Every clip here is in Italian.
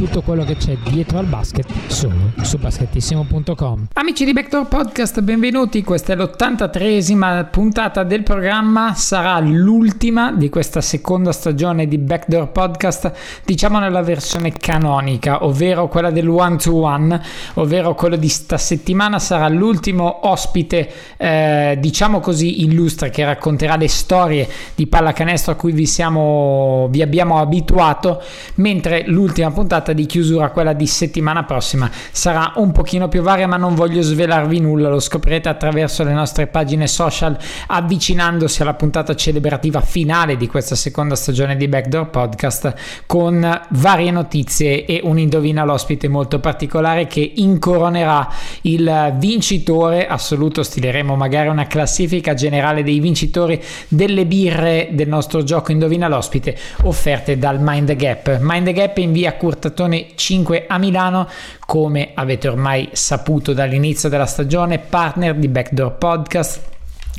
tutto quello che c'è dietro al basket solo su basketissimo.com. Amici di Backdoor Podcast, benvenuti. Questa è l'83esima puntata del programma, sarà l'ultima di questa seconda stagione di Backdoor Podcast, diciamo nella versione canonica, ovvero quella del one to one, ovvero quello di sta settimana sarà l'ultimo ospite, eh, diciamo così, illustre che racconterà le storie di pallacanestro a cui vi siamo vi abbiamo abituato mentre l'ultima puntata di chiusura, quella di settimana prossima, sarà un pochino più varia, ma non voglio svelarvi nulla, lo scoprirete attraverso le nostre pagine social, avvicinandosi alla puntata celebrativa finale di questa seconda stagione di Backdoor Podcast, con varie notizie e un indovina l'ospite molto particolare che incoronerà il vincitore assoluto, stileremo magari una classifica generale dei vincitori delle birre del nostro gioco Indovina l'ospite offerte dal Mind Gap. Mind Gap in via Curtatone 5 a Milano, come avete ormai saputo dall'inizio della stagione, partner di Backdoor Podcast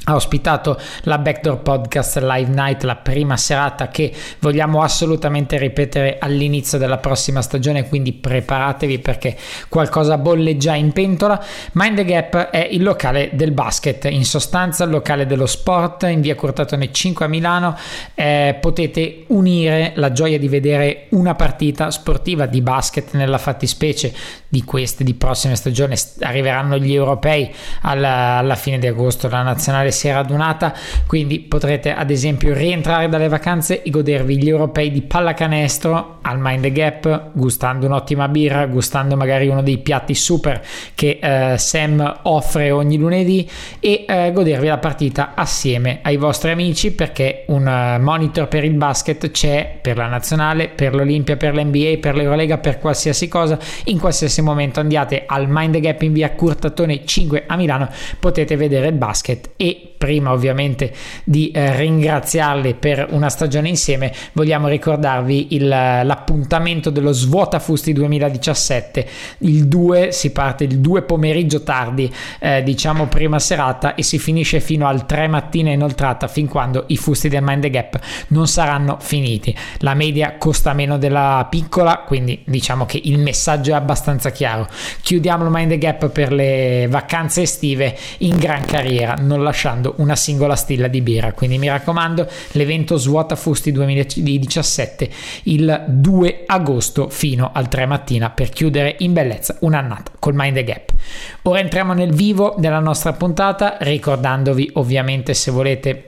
ha ospitato la Backdoor Podcast Live Night, la prima serata che vogliamo assolutamente ripetere all'inizio della prossima stagione, quindi preparatevi perché qualcosa bolle già in pentola. Mind the Gap è il locale del basket, in sostanza il locale dello sport in via Cortatone 5 a Milano. Eh, potete unire la gioia di vedere una partita sportiva di basket nella fattispecie di queste di prossime stagioni. Arriveranno gli europei alla, alla fine di agosto, la nazionale si è radunata, quindi potrete ad esempio rientrare dalle vacanze e godervi gli europei di pallacanestro al Mind the Gap, gustando un'ottima birra, gustando magari uno dei piatti super che eh, Sam offre ogni lunedì e eh, godervi la partita assieme ai vostri amici perché un uh, monitor per il basket c'è per la nazionale, per l'Olimpia, per l'NBA, per l'Eurolega, per qualsiasi cosa, in qualsiasi momento andiate al Mind the Gap in via Curtatone 5 a Milano, potete vedere il basket e prima ovviamente di eh, ringraziarli per una stagione insieme, vogliamo ricordarvi il, l'appuntamento dello Svuota Fusti 2017. Il 2 si parte il 2 pomeriggio tardi, eh, diciamo prima serata, e si finisce fino al 3 mattina inoltrata, fin quando i fusti del Mind the Gap non saranno finiti. La media costa meno della piccola, quindi diciamo che il messaggio è abbastanza chiaro. Chiudiamo il Mind the Gap per le vacanze estive in gran carriera, non lasciando una singola stilla di birra. Quindi mi raccomando, l'evento Svuota Fusti 2017 il 2 agosto fino al 3 mattina per chiudere in bellezza un'annata col Mind the Gap. Ora entriamo nel vivo della nostra puntata, ricordandovi ovviamente se volete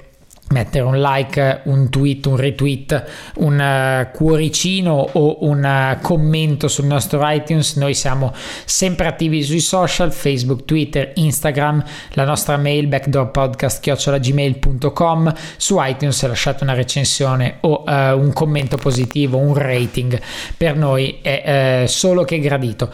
mettere un like, un tweet, un retweet, un uh, cuoricino o un uh, commento sul nostro iTunes. Noi siamo sempre attivi sui social, Facebook, Twitter, Instagram, la nostra mail backdoorpodcast.gmail.com su iTunes lasciate una recensione o uh, un commento positivo, un rating per noi è solo che gradito.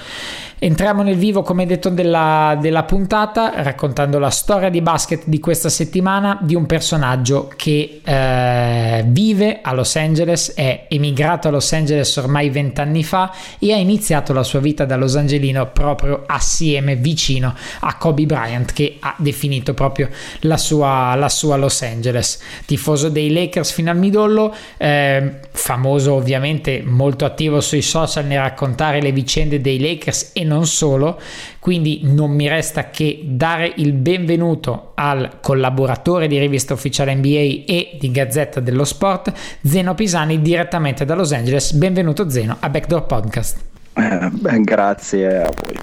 Entriamo nel vivo, come detto, della, della, puntata, raccontando la storia di basket di questa settimana di un personaggio che eh, vive a Los Angeles, è emigrato a Los Angeles ormai vent'anni fa e ha iniziato la sua vita da Los Angelino proprio assieme, vicino a Kobe Bryant, che ha definito proprio la sua, la sua Los Angeles. Tifoso dei Lakers fino al midollo, eh, famoso ovviamente, molto attivo sui social nel raccontare le vicende dei Lakers e non solo, quindi non mi resta che dare il benvenuto al collaboratore di rivista ufficiale NBA e di Gazzetta dello Sport, Zeno Pisani, direttamente da Los Angeles. Benvenuto Zeno a Backdoor Podcast. Eh, grazie a voi.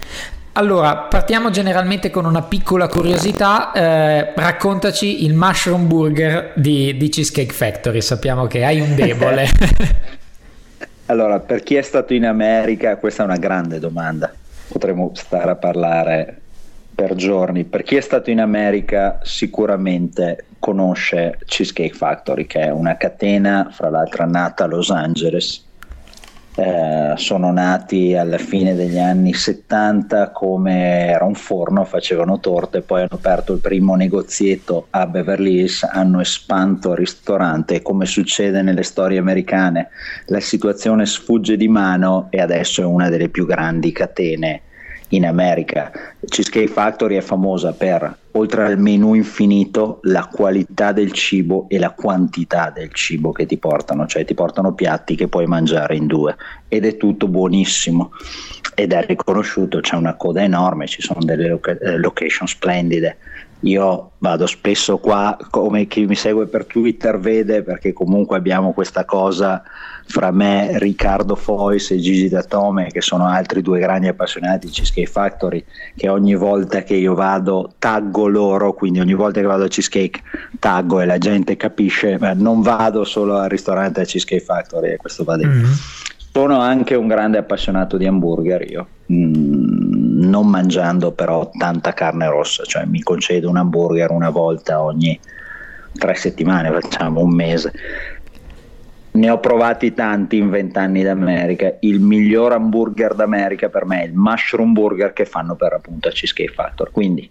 Allora, partiamo generalmente con una piccola curiosità. Eh, raccontaci il mushroom burger di, di Cheesecake Factory. Sappiamo che hai un debole. allora, per chi è stato in America, questa è una grande domanda potremmo stare a parlare per giorni. Per chi è stato in America sicuramente conosce Cheesecake Factory, che è una catena, fra l'altro nata a Los Angeles, eh, sono nati alla fine degli anni 70 come era un forno, facevano torte, poi hanno aperto il primo negozietto a Beverly Hills, hanno espanto il ristorante. Come succede nelle storie americane la situazione sfugge di mano e adesso è una delle più grandi catene in America. Cheesecake Factory è famosa per, oltre al menù infinito, la qualità del cibo e la quantità del cibo che ti portano, cioè ti portano piatti che puoi mangiare in due ed è tutto buonissimo ed è riconosciuto, c'è una coda enorme, ci sono delle loca- eh, location splendide. Io vado spesso qua, come chi mi segue per Twitter vede, perché comunque abbiamo questa cosa fra me, Riccardo Fois e Gigi Datome, che sono altri due grandi appassionati di Cheesecake Factory, che ogni volta che io vado taggo loro, quindi ogni volta che vado a Cheesecake taggo e la gente capisce, ma non vado solo al ristorante a Cheesecake Factory, e questo va detto. Mm-hmm. Sono anche un grande appassionato di hamburger io, mm, non mangiando però tanta carne rossa, cioè mi concedo un hamburger una volta ogni tre settimane, facciamo un mese ne ho provati tanti in vent'anni d'America. Il miglior hamburger d'America per me è il mushroom burger che fanno per appunto a Cheesecake Factor. Quindi,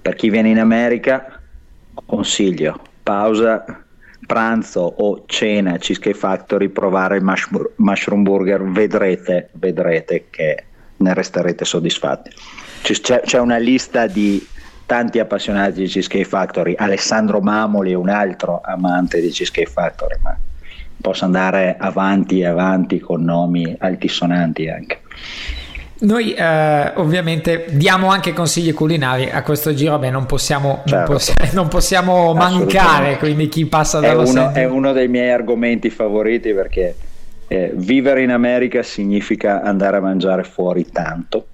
per chi viene in America, consiglio pausa pranzo o cena a Cheesecake Factory, provare il mushroom, burger, vedrete, vedrete che ne resterete soddisfatti. C'è, c'è una lista di tanti appassionati di Cheesecake Factory. Alessandro Mamoli è un altro amante di Cheesecake Factory, ma possa andare avanti e avanti con nomi altisonanti anche. Noi eh, ovviamente diamo anche consigli culinari a questo giro, beh non possiamo, certo. non possiamo, non possiamo mancare, quindi chi passa dallo è uno, è uno dei miei argomenti favoriti perché eh, vivere in America significa andare a mangiare fuori tanto,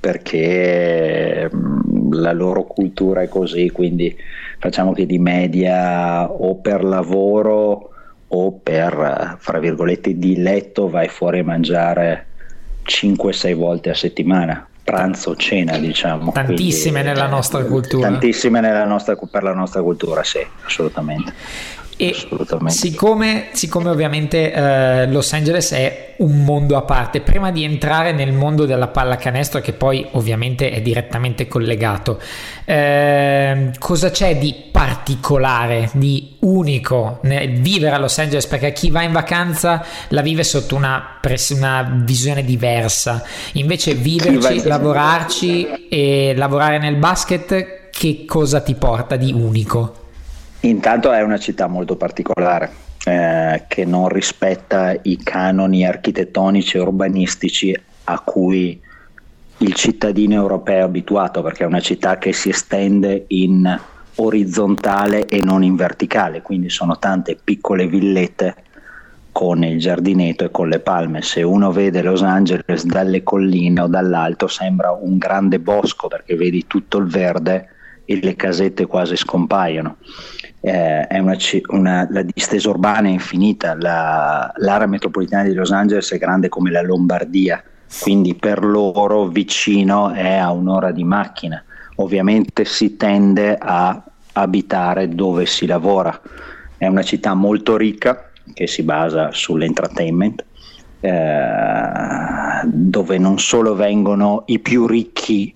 perché mm, la loro cultura è così, quindi facciamo che di media o per lavoro o per, fra virgolette, diletto vai fuori a mangiare 5-6 volte a settimana, pranzo, cena, diciamo. Tantissime Quindi, nella nostra cultura. Tantissime nella nostra, per la nostra cultura, sì, assolutamente. E siccome, siccome, ovviamente eh, Los Angeles è un mondo a parte, prima di entrare nel mondo della pallacanestro, che poi ovviamente è direttamente collegato, eh, cosa c'è di particolare, di unico nel vivere a Los Angeles? Perché chi va in vacanza la vive sotto una, una visione diversa, invece viverci, lavorarci e lavorare nel basket, che cosa ti porta di unico? Intanto è una città molto particolare eh, che non rispetta i canoni architettonici e urbanistici a cui il cittadino europeo è abituato perché è una città che si estende in orizzontale e non in verticale, quindi sono tante piccole villette con il giardinetto e con le palme. Se uno vede Los Angeles dalle colline o dall'alto sembra un grande bosco perché vedi tutto il verde e le casette quasi scompaiono eh, una, una, la distesa urbana è infinita, la, l'area metropolitana di Los Angeles è grande come la Lombardia, quindi per loro vicino è a un'ora di macchina. Ovviamente si tende a abitare dove si lavora. È una città molto ricca che si basa sull'entertainment, eh, dove non solo vengono i più ricchi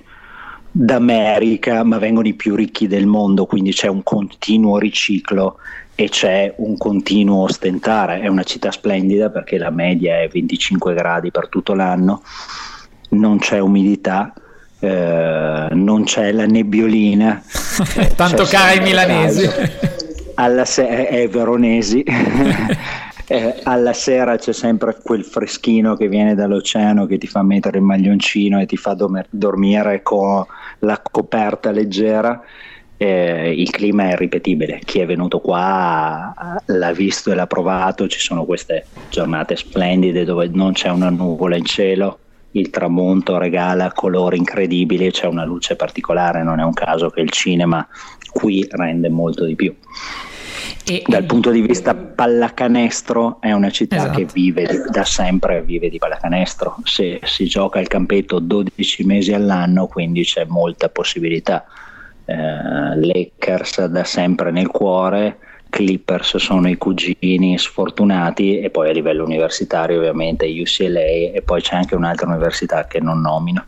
d'America, ma vengono i più ricchi del mondo, quindi c'è un continuo riciclo e c'è un continuo ostentare. È una città splendida perché la media è 25 gradi per tutto l'anno, non c'è umidità. Eh, non c'è la nebbiolina tanto cara ai milanesi alla se- è veronesi eh, alla sera c'è sempre quel freschino che viene dall'oceano che ti fa mettere il maglioncino e ti fa do- dormire con la coperta leggera. Eh, il clima è ripetibile, chi è venuto qua l'ha visto e l'ha provato, ci sono queste giornate splendide dove non c'è una nuvola in cielo, il tramonto regala colori incredibili, c'è una luce particolare, non è un caso che il cinema qui rende molto di più. E, Dal punto di vista pallacanestro è una città esatto. che vive da sempre, vive di pallacanestro, Se, si gioca il campetto 12 mesi all'anno, quindi c'è molta possibilità. Eh, Lakers da sempre nel cuore, Clippers sono i cugini sfortunati e poi a livello universitario ovviamente UCLA e poi c'è anche un'altra università che non nomino.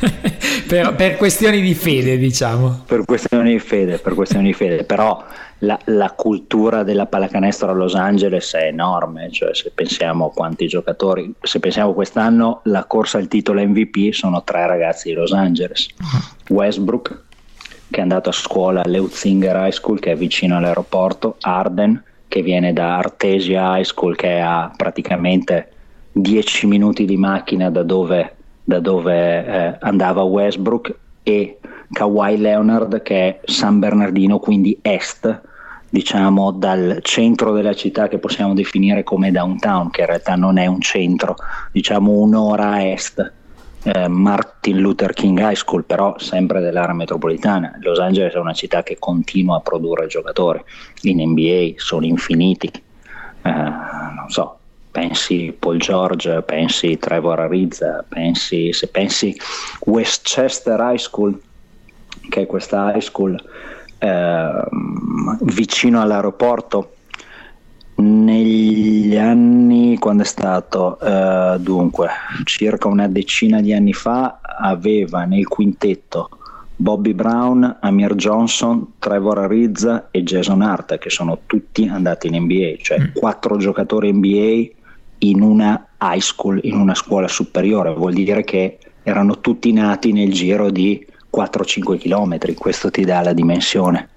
per, per, questioni di fede diciamo. Per questioni questioni di fede, per questioni di fede, però la, la, cultura della pallacanestro a Los Angeles è enorme, cioè se pensiamo a quanti giocatori, se pensiamo quest'anno la corsa al titolo MVP sono tre ragazzi di Los Angeles, Westbrook che è andato a scuola all'Eutzinger High School che è vicino all'aeroporto, Arden che viene da Artesia High School che è a praticamente 10 minuti di macchina da dove, da dove eh, andava Westbrook e Kawhi Leonard che è San Bernardino, quindi est, diciamo dal centro della città che possiamo definire come downtown, che in realtà non è un centro, diciamo un'ora a est. Eh, Martin Luther King High School, però sempre dell'area metropolitana. Los Angeles è una città che continua a produrre giocatori. In NBA sono infiniti. Eh, non so, pensi Paul George, pensi Trevor Arizza, pensi, se pensi Westchester High School, che è questa high school eh, vicino all'aeroporto, negli anni, quando è stato, eh, dunque, circa una decina di anni fa, aveva nel quintetto Bobby Brown, Amir Johnson, Trevor Arizza e Jason Hart, che sono tutti andati in NBA, cioè mm. quattro giocatori NBA in una high school, in una scuola superiore, vuol dire che erano tutti nati nel giro di 4-5 km, questo ti dà la dimensione.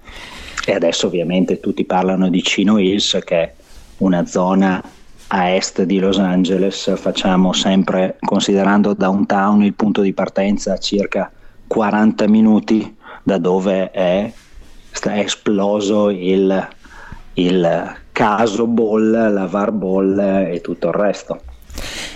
E adesso ovviamente tutti parlano di Chino Hills, che è una zona a est di Los Angeles, facciamo sempre, considerando downtown il punto di partenza, circa 40 minuti da dove è, è esploso il, il caso Ball, la VAR Ball e tutto il resto.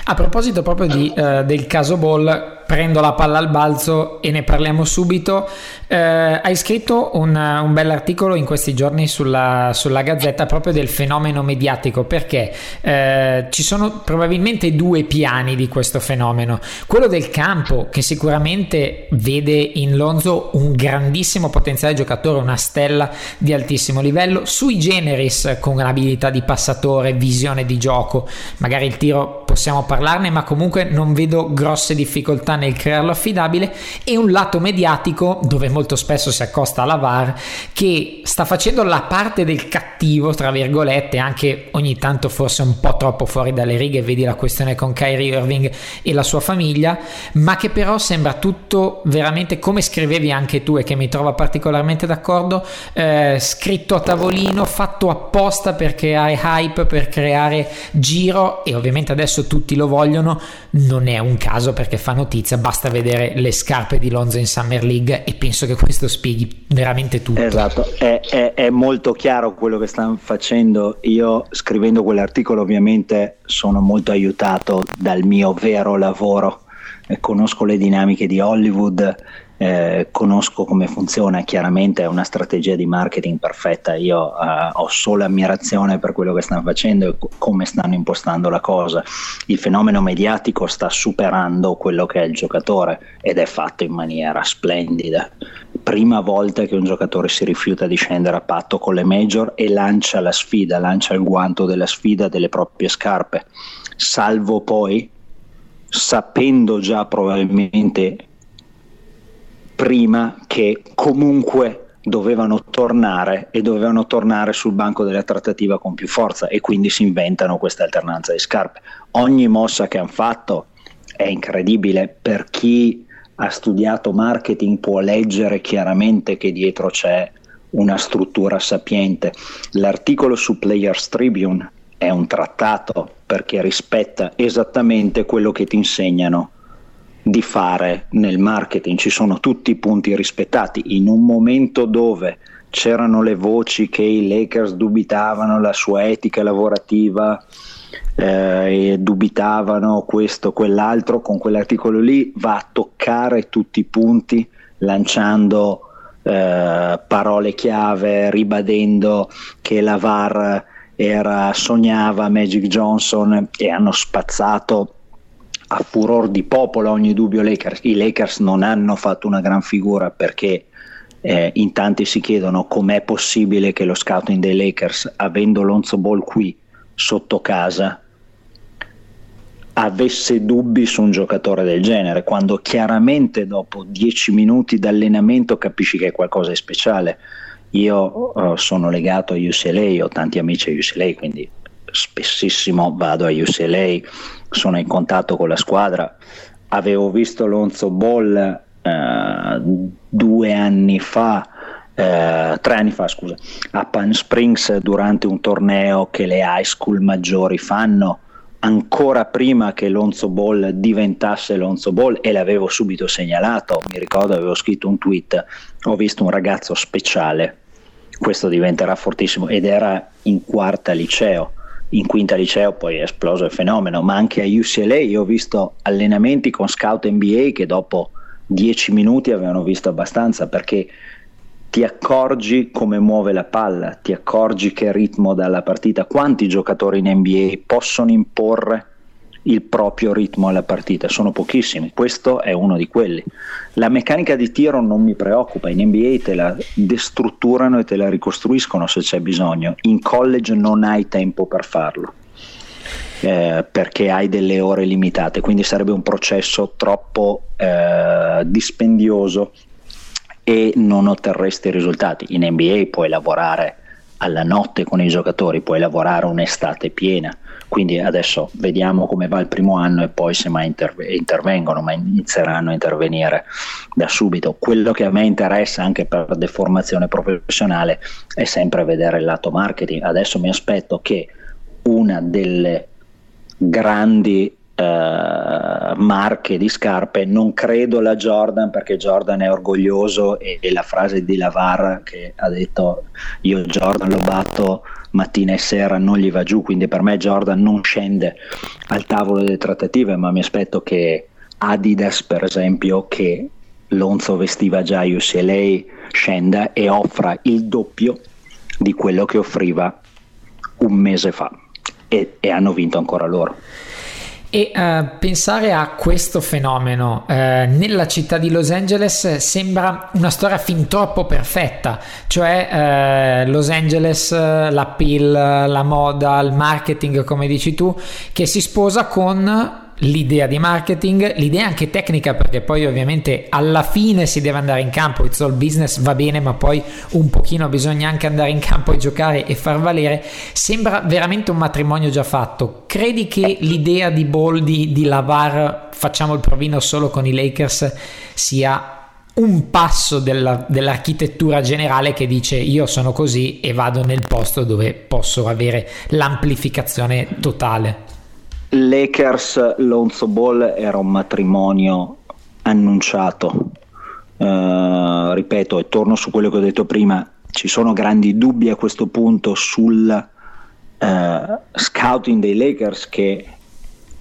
A proposito proprio di, eh, del caso Ball, prendo la palla al balzo e ne parliamo subito. Eh, hai scritto un, un bell'articolo in questi giorni sulla, sulla, Gazzetta proprio del fenomeno mediatico perché eh, ci sono probabilmente due piani di questo fenomeno. Quello del campo che sicuramente vede in Lonzo un grandissimo potenziale giocatore, una stella di altissimo livello, sui generis con un'abilità di passatore, visione di gioco, magari il tiro possiamo parlarne ma comunque non vedo grosse difficoltà nel crearlo affidabile e un lato mediatico dove molto spesso si accosta alla VAR che sta facendo la parte del cattivo tra virgolette anche ogni tanto forse un po' troppo fuori dalle righe vedi la questione con Kyrie Irving e la sua famiglia ma che però sembra tutto veramente come scrivevi anche tu e che mi trova particolarmente d'accordo eh, scritto a tavolino fatto apposta per creare hype per creare giro e ovviamente adesso tutti lo vogliono non è un caso perché fa notizia notizia, basta vedere le scarpe di Lonzo in Summer League e penso che questo spieghi veramente tutto. Esatto, è, è, è molto chiaro quello che stanno facendo. Io scrivendo quell'articolo ovviamente sono molto aiutato dal mio vero lavoro, conosco le dinamiche di Hollywood eh, conosco come funziona, chiaramente è una strategia di marketing perfetta, io eh, ho solo ammirazione per quello che stanno facendo e come stanno impostando la cosa. Il fenomeno mediatico sta superando quello che è il giocatore ed è fatto in maniera splendida. Prima volta che un giocatore si rifiuta di scendere a patto con le major e lancia la sfida, lancia il guanto della sfida delle proprie scarpe, salvo poi sapendo già probabilmente prima che comunque dovevano tornare e dovevano tornare sul banco della trattativa con più forza e quindi si inventano questa alternanza di scarpe. Ogni mossa che hanno fatto è incredibile per chi ha studiato marketing può leggere chiaramente che dietro c'è una struttura sapiente. L'articolo su Players Tribune è un trattato perché rispetta esattamente quello che ti insegnano di fare nel marketing, ci sono tutti i punti rispettati. In un momento dove c'erano le voci che i Lakers dubitavano la sua etica lavorativa eh, e dubitavano questo, quell'altro, con quell'articolo lì va a toccare tutti i punti lanciando eh, parole chiave, ribadendo che la VAR era, sognava Magic Johnson e hanno spazzato a furor di popolo ogni dubbio Lakers. I Lakers non hanno fatto una gran figura perché eh, in tanti si chiedono com'è possibile che lo scouting dei Lakers, avendo Lonzo Ball qui sotto casa, avesse dubbi su un giocatore del genere, quando chiaramente dopo dieci minuti d'allenamento capisci che è qualcosa di speciale. Io uh, sono legato a UCLA, ho tanti amici a UCLA, quindi spessissimo vado a UCLA, sono in contatto con la squadra. Avevo visto Lonzo Ball uh, due anni fa, uh, tre anni fa, scusa, a Pan Springs durante un torneo che le high school maggiori fanno ancora prima che Lonzo Ball diventasse Lonzo Ball e l'avevo subito segnalato, mi ricordo avevo scritto un tweet, ho visto un ragazzo speciale, questo diventerà fortissimo ed era in quarta liceo, in quinta liceo poi è esploso il fenomeno, ma anche a UCLA io ho visto allenamenti con scout NBA che dopo dieci minuti avevano visto abbastanza perché ti accorgi come muove la palla, ti accorgi che ritmo dà la partita, quanti giocatori in NBA possono imporre il proprio ritmo alla partita, sono pochissimi, questo è uno di quelli. La meccanica di tiro non mi preoccupa, in NBA te la destrutturano e te la ricostruiscono se c'è bisogno, in college non hai tempo per farlo. Eh, perché hai delle ore limitate, quindi sarebbe un processo troppo eh, dispendioso e non otterresti i risultati. In NBA puoi lavorare alla notte con i giocatori, puoi lavorare un'estate piena. Quindi adesso vediamo come va il primo anno e poi se mai interve- intervengono, ma inizieranno a intervenire da subito. Quello che a me interessa anche per deformazione professionale è sempre vedere il lato marketing. Adesso mi aspetto che una delle grandi eh, marche di scarpe, non credo la Jordan perché Jordan è orgoglioso e, e la frase di Lavar che ha detto io Jordan lo batto mattina e sera non gli va giù, quindi per me Jordan non scende al tavolo delle trattative, ma mi aspetto che Adidas per esempio che Lonzo vestiva già UCLA scenda e offra il doppio di quello che offriva un mese fa e, e hanno vinto ancora loro. E uh, pensare a questo fenomeno uh, nella città di Los Angeles sembra una storia fin troppo perfetta, cioè uh, Los Angeles, l'appeal, la moda, il marketing, come dici tu, che si sposa con l'idea di marketing, l'idea anche tecnica perché poi ovviamente alla fine si deve andare in campo, it's all business va bene ma poi un pochino bisogna anche andare in campo e giocare e far valere, sembra veramente un matrimonio già fatto. Credi che l'idea di Ball di, di Lavar facciamo il provino solo con i Lakers sia un passo della, dell'architettura generale che dice io sono così e vado nel posto dove posso avere l'amplificazione totale? Lakers Lonzo Ball era un matrimonio annunciato. Uh, ripeto, e torno su quello che ho detto prima, ci sono grandi dubbi a questo punto sul uh, scouting dei Lakers che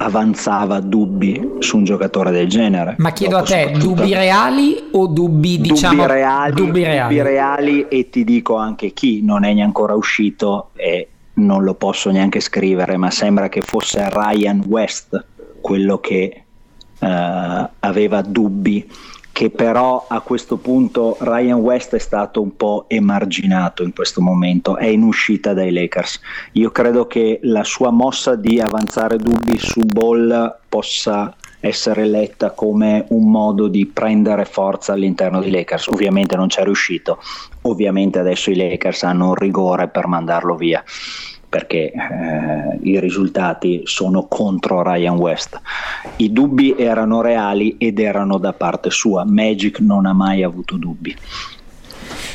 avanzava dubbi su un giocatore del genere. Ma chiedo Dopo, a te, dubbi reali o dubbi diciamo dubbi reali, dubbi reali? Dubbi reali e ti dico anche chi non è neanche ancora uscito e non lo posso neanche scrivere, ma sembra che fosse Ryan West quello che uh, aveva dubbi, che però a questo punto Ryan West è stato un po' emarginato in questo momento, è in uscita dai Lakers. Io credo che la sua mossa di avanzare dubbi su Ball possa essere letta come un modo di prendere forza all'interno dei Lakers. Ovviamente non c'è riuscito, ovviamente adesso i Lakers hanno un rigore per mandarlo via perché eh, i risultati sono contro Ryan West. I dubbi erano reali ed erano da parte sua. Magic non ha mai avuto dubbi.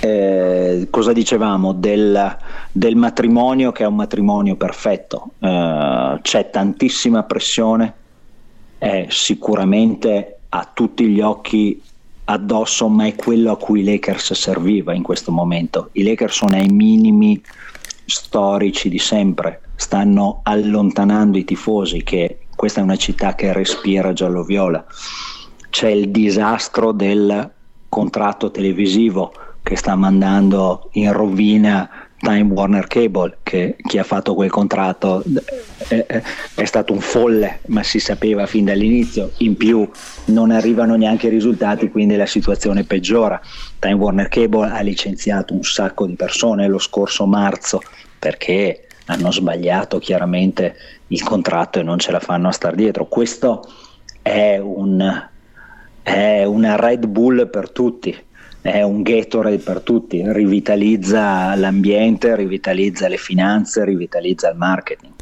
Eh, cosa dicevamo del, del, matrimonio che è un matrimonio perfetto? Eh, c'è tantissima pressione, è sicuramente a tutti gli occhi addosso, ma è quello a cui i Lakers serviva in questo momento. I Lakers sono ai minimi storici di sempre stanno allontanando i tifosi che questa è una città che respira giallo-viola c'è il disastro del contratto televisivo che sta mandando in rovina Time Warner Cable che chi ha fatto quel contratto è, è, è, stato un folle ma si sapeva fin dall'inizio. In più non arrivano neanche i risultati quindi la situazione peggiora. Time Warner Cable ha licenziato un sacco di persone lo scorso marzo perché hanno sbagliato chiaramente il contratto e non ce la fanno a star dietro. Questo è, un, è una Red Bull per tutti, è un Gatorade per tutti, rivitalizza l'ambiente, rivitalizza le finanze, rivitalizza il marketing.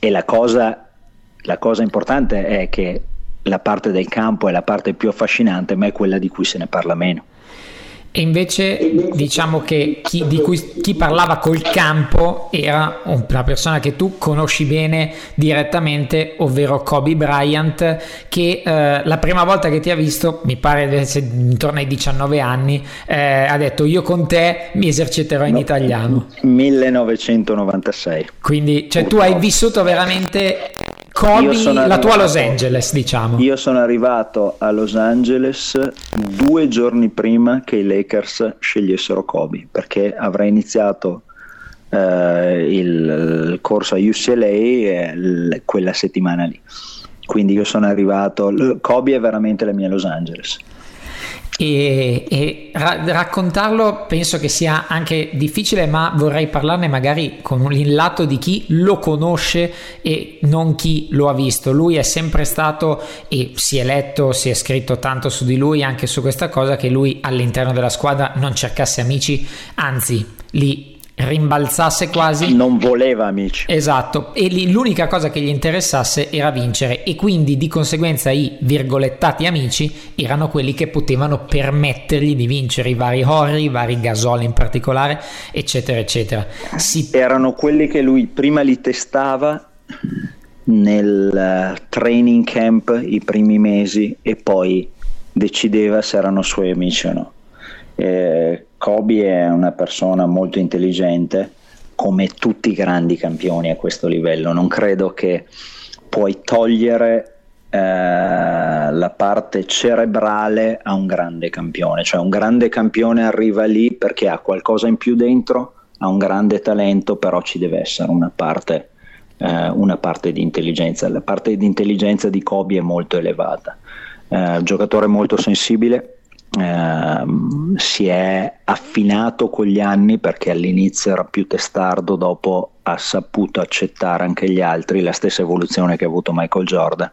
E la cosa, la cosa importante è che la parte del campo è la parte più affascinante, ma è quella di cui se ne parla meno. E invece diciamo che chi, di cui, chi parlava col campo era una persona che tu conosci bene direttamente, ovvero Kobe Bryant, che eh, la prima volta che ti ha visto, mi pare intorno ai 19 anni, eh, ha detto io con te mi eserciterò in no, italiano. 1996. Quindi cioè, tu hai vissuto veramente Kobe, la arrivato, tua Los Angeles, diciamo. Io sono arrivato a Los Angeles due giorni prima che i Lakers scegliessero Kobe, perché avrei iniziato eh, il, corso a UCLA eh, quella settimana lì. Quindi io sono arrivato, Kobe è veramente la mia Los Angeles e, e ra- raccontarlo penso che sia anche difficile, ma vorrei parlarne magari con il lato di chi lo conosce e non chi lo ha visto. Lui è sempre stato e si è letto, si è scritto tanto su di lui anche su questa cosa che lui all'interno della squadra non cercasse amici, anzi li rimbalzasse quasi. Non voleva amici. Esatto, e lì l'unica cosa che gli interessasse era vincere e quindi di conseguenza i virgolettati amici erano quelli che potevano permettergli di vincere, i vari Horry, i vari Gasol in particolare, eccetera, eccetera. Si... Erano quelli che lui prima li testava nel eh, training camp i primi mesi e poi decideva se erano suoi amici o no. Eh, Kobe è una persona molto intelligente, come tutti i grandi campioni a questo livello. Non credo che puoi togliere eh, la parte cerebrale a un grande campione, cioè un grande campione arriva lì perché ha qualcosa in più dentro, ha un grande talento, però ci deve essere una parte, eh, una parte di intelligenza. La parte di intelligenza di Kobe è molto elevata, eh, giocatore molto sensibile eh, si è affinato con gli anni perché all'inizio era più testardo, dopo ha saputo accettare anche gli altri, la stessa evoluzione che ha avuto Michael Jordan.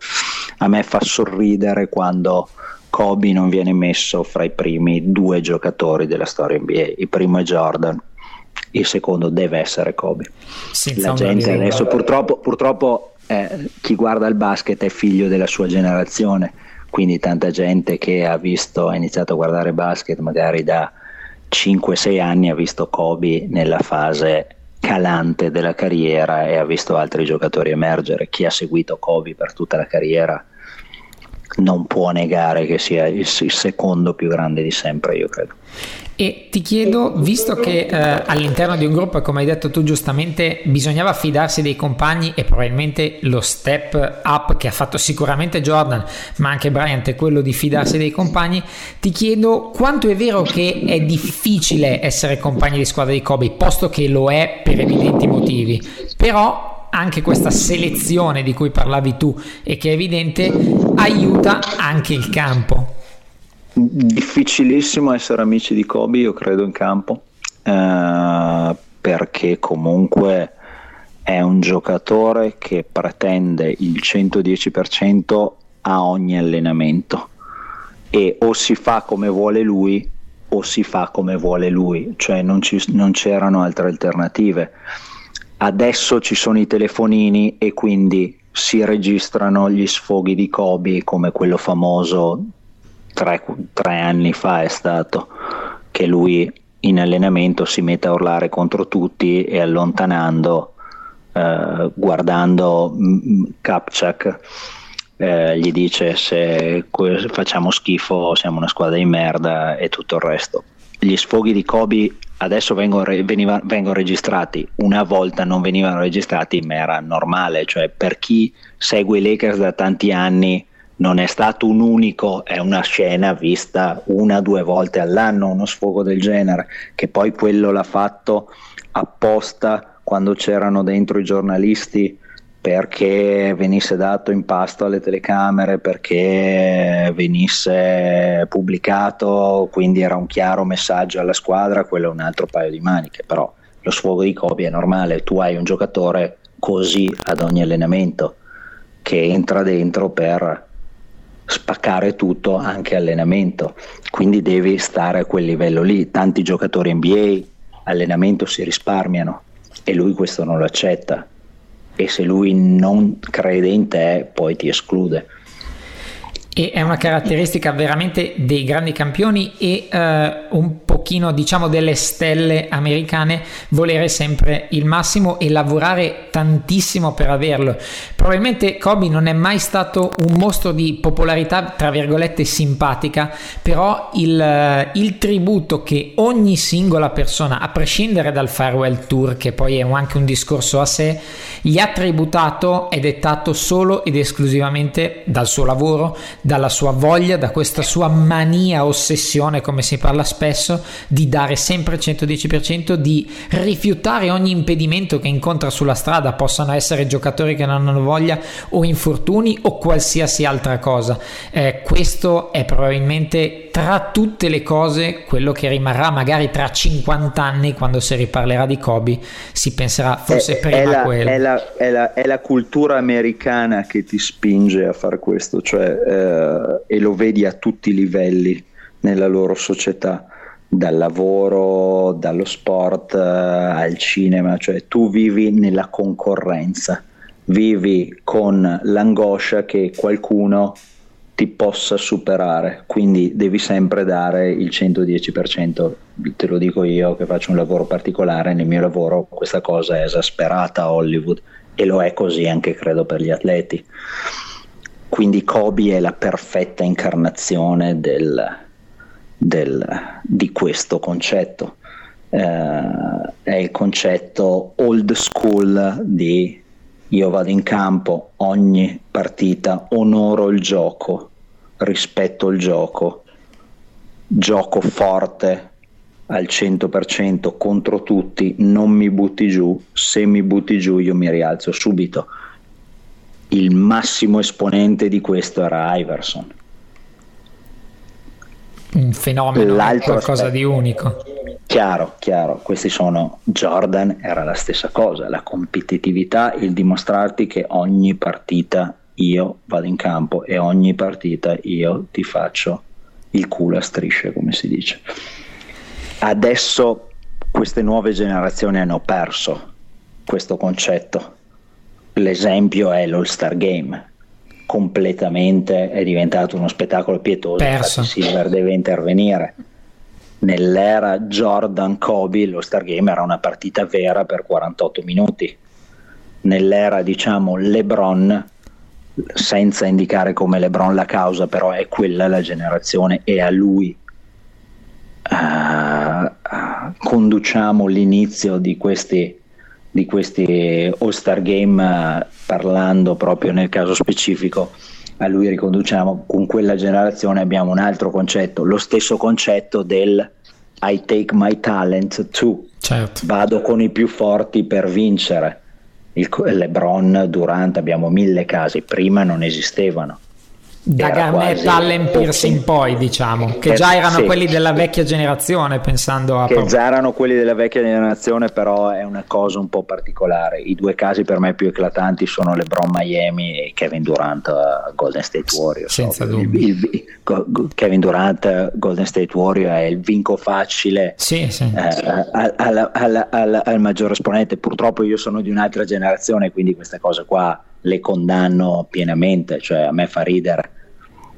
A me fa sorridere quando Kobe non viene messo fra i primi due giocatori della storia NBA, il primo è Jordan, il secondo deve essere Kobe. Senza la gente adesso purtroppo, purtroppo eh, chi guarda il basket è figlio della sua generazione quindi tanta gente che ha visto, ha iniziato a guardare basket magari da 5-6 anni, ha visto Kobe nella fase calante della carriera e ha visto altri giocatori emergere. Chi ha seguito Kobe per tutta la carriera non può negare che sia il, secondo più grande di sempre, io credo. E ti chiedo, visto che eh, all'interno di un gruppo, come hai detto tu giustamente, bisognava fidarsi dei compagni e probabilmente lo step up che ha fatto sicuramente Jordan, ma anche Bryant è quello di fidarsi dei compagni, ti chiedo quanto è vero che è difficile essere compagni di squadra di Kobe, posto che lo è per evidenti motivi, però anche questa selezione di cui parlavi tu e che è evidente aiuta anche il campo difficilissimo essere amici di Kobe, io credo, in campo, eh, perché comunque è un giocatore che pretende il 110% a ogni allenamento e o si fa come vuole lui o si fa come vuole lui, cioè non, ci, non c'erano altre alternative. Adesso ci sono i telefonini e quindi si registrano gli sfoghi di Kobe come quello famoso tre, tre anni fa è stato che lui in allenamento si mette a urlare contro tutti e allontanando, eh, guardando Kapchak, eh, gli dice se facciamo schifo siamo una squadra di merda e tutto il resto. Gli sfoghi di Kobe adesso vengono, veniva, vengono registrati, una volta non venivano registrati ma era normale, cioè per chi segue i Lakers da tanti anni non è stato un unico, è una scena vista una o due volte all'anno, uno sfogo del genere, che poi quello l'ha fatto apposta quando c'erano dentro i giornalisti perché venisse dato in pasto alle telecamere, perché venisse pubblicato, quindi era un chiaro messaggio alla squadra, quello è un altro paio di maniche, però lo sfogo di Kobe è normale, tu hai un giocatore così ad ogni allenamento che entra dentro per spaccare tutto anche allenamento, quindi devi stare a quel livello lì. Tanti giocatori NBA allenamento si risparmiano e lui questo non lo accetta e se lui non crede in te poi ti esclude. E è una caratteristica veramente dei grandi campioni e eh, un pochino diciamo delle stelle americane volere sempre il massimo e lavorare tantissimo per averlo. Probabilmente Kobe non è mai stato un mostro di popolarità tra virgolette simpatica, però il, eh, il tributo che ogni singola persona, a prescindere dal farewell tour che poi è anche un discorso a sé, gli ha tributato è dettato solo ed esclusivamente dal suo lavoro dalla sua voglia, da questa sua mania, ossessione, come si parla spesso, di dare sempre il 110%, di rifiutare ogni impedimento che incontra sulla strada, possano essere giocatori che non hanno voglia o infortuni o qualsiasi altra cosa. Eh, questo è probabilmente tra tutte le cose quello che rimarrà magari tra 50 anni quando si riparlerà di Kobe, si penserà forse è, prima è la, a quello. È la, è, la, è la, cultura americana che ti spinge a fare questo, cioè eh, e lo vedi a tutti i livelli nella loro società, dal lavoro, dallo sport eh, al cinema, cioè tu vivi nella concorrenza, vivi con l'angoscia che qualcuno ti possa superare, quindi devi sempre dare il 110%. Te lo dico io che faccio un lavoro particolare, nel mio lavoro questa cosa è esasperata a Hollywood e lo è così anche credo per gli atleti. Quindi Kobe è la perfetta incarnazione del, del, di questo concetto. Eh, è il concetto old school di io vado in campo ogni partita, onoro il gioco, rispetto il gioco, gioco forte al 100% contro tutti, non mi butti giù, se mi butti giù io mi rialzo subito il massimo esponente di questo era Iverson. Un fenomeno, L'altro qualcosa aspetto, di unico. Chiaro, chiaro, questi sono Jordan, era la stessa cosa, la competitività, il dimostrarti che ogni partita io vado in campo e ogni partita io ti faccio il culo a strisce, come si dice. Adesso queste nuove generazioni hanno perso questo concetto l'esempio è l'All-Star Game. Completamente è diventato uno spettacolo pietoso. Perso. Silver deve intervenire. Nell'era Jordan Kobe, l'All-Star Game era una partita vera per 48 minuti. Nell'era, diciamo, LeBron, senza indicare come LeBron la causa, però è quella la generazione e a lui uh, conduciamo l'inizio di questi di questi All-Star Game parlando proprio nel caso specifico a lui riconduciamo con quella generazione abbiamo un altro concetto lo stesso concetto del I take my talent to certo. vado con i più forti per vincere. Il LeBron Durant abbiamo mille casi prima non esistevano da Garnett Allen Pierce in poi diciamo che già erano sì. quelli della vecchia generazione pensando a che già erano quelli della vecchia generazione però è una cosa un po' particolare i due casi per me più eclatanti sono LeBron Miami e Kevin Durant uh, Golden State Warriors senza so. dubbio il, il, Kevin Durant Golden State Warriors è il vinco facile sì, sì. Eh, al, al, al, al maggior esponente purtroppo io sono di un'altra generazione quindi queste cose qua le condanno pienamente, cioè a me fa ridere.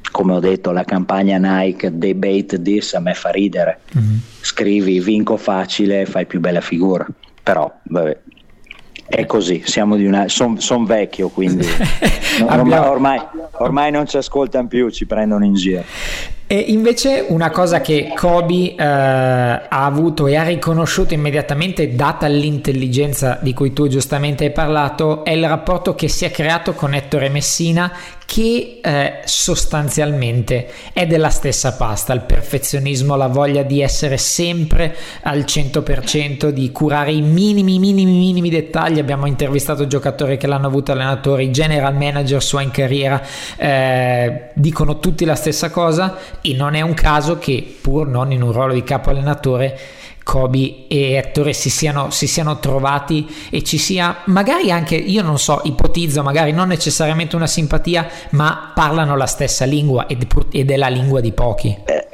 Come ho detto, la campagna Nike Debate This a me fa ridere. Mm-hmm. Scrivi vinco facile, fai più bella figura. Però, vabbè, è così, siamo di una. Sono son vecchio, quindi ormai, ormai, ormai, non ci ascoltano più, ci prendono in giro. E invece una cosa che Kobe eh, ha avuto e ha riconosciuto immediatamente, data l'intelligenza di cui tu giustamente hai parlato, è il rapporto che si è creato con Ettore Messina, che eh, sostanzialmente è della stessa pasta, il perfezionismo, la voglia di essere sempre al 100%, di curare i minimi, minimi, minimi dettagli. Abbiamo intervistato giocatori che l'hanno avuto allenatori, general manager sua in carriera, eh, dicono tutti la stessa cosa e non è un caso che pur non in un ruolo di capo allenatore Kobe e Ettore si siano, si siano trovati e ci sia magari anche, io non so, ipotizzo, magari non necessariamente una simpatia, ma parlano la stessa lingua ed, ed è la lingua di pochi. Eh,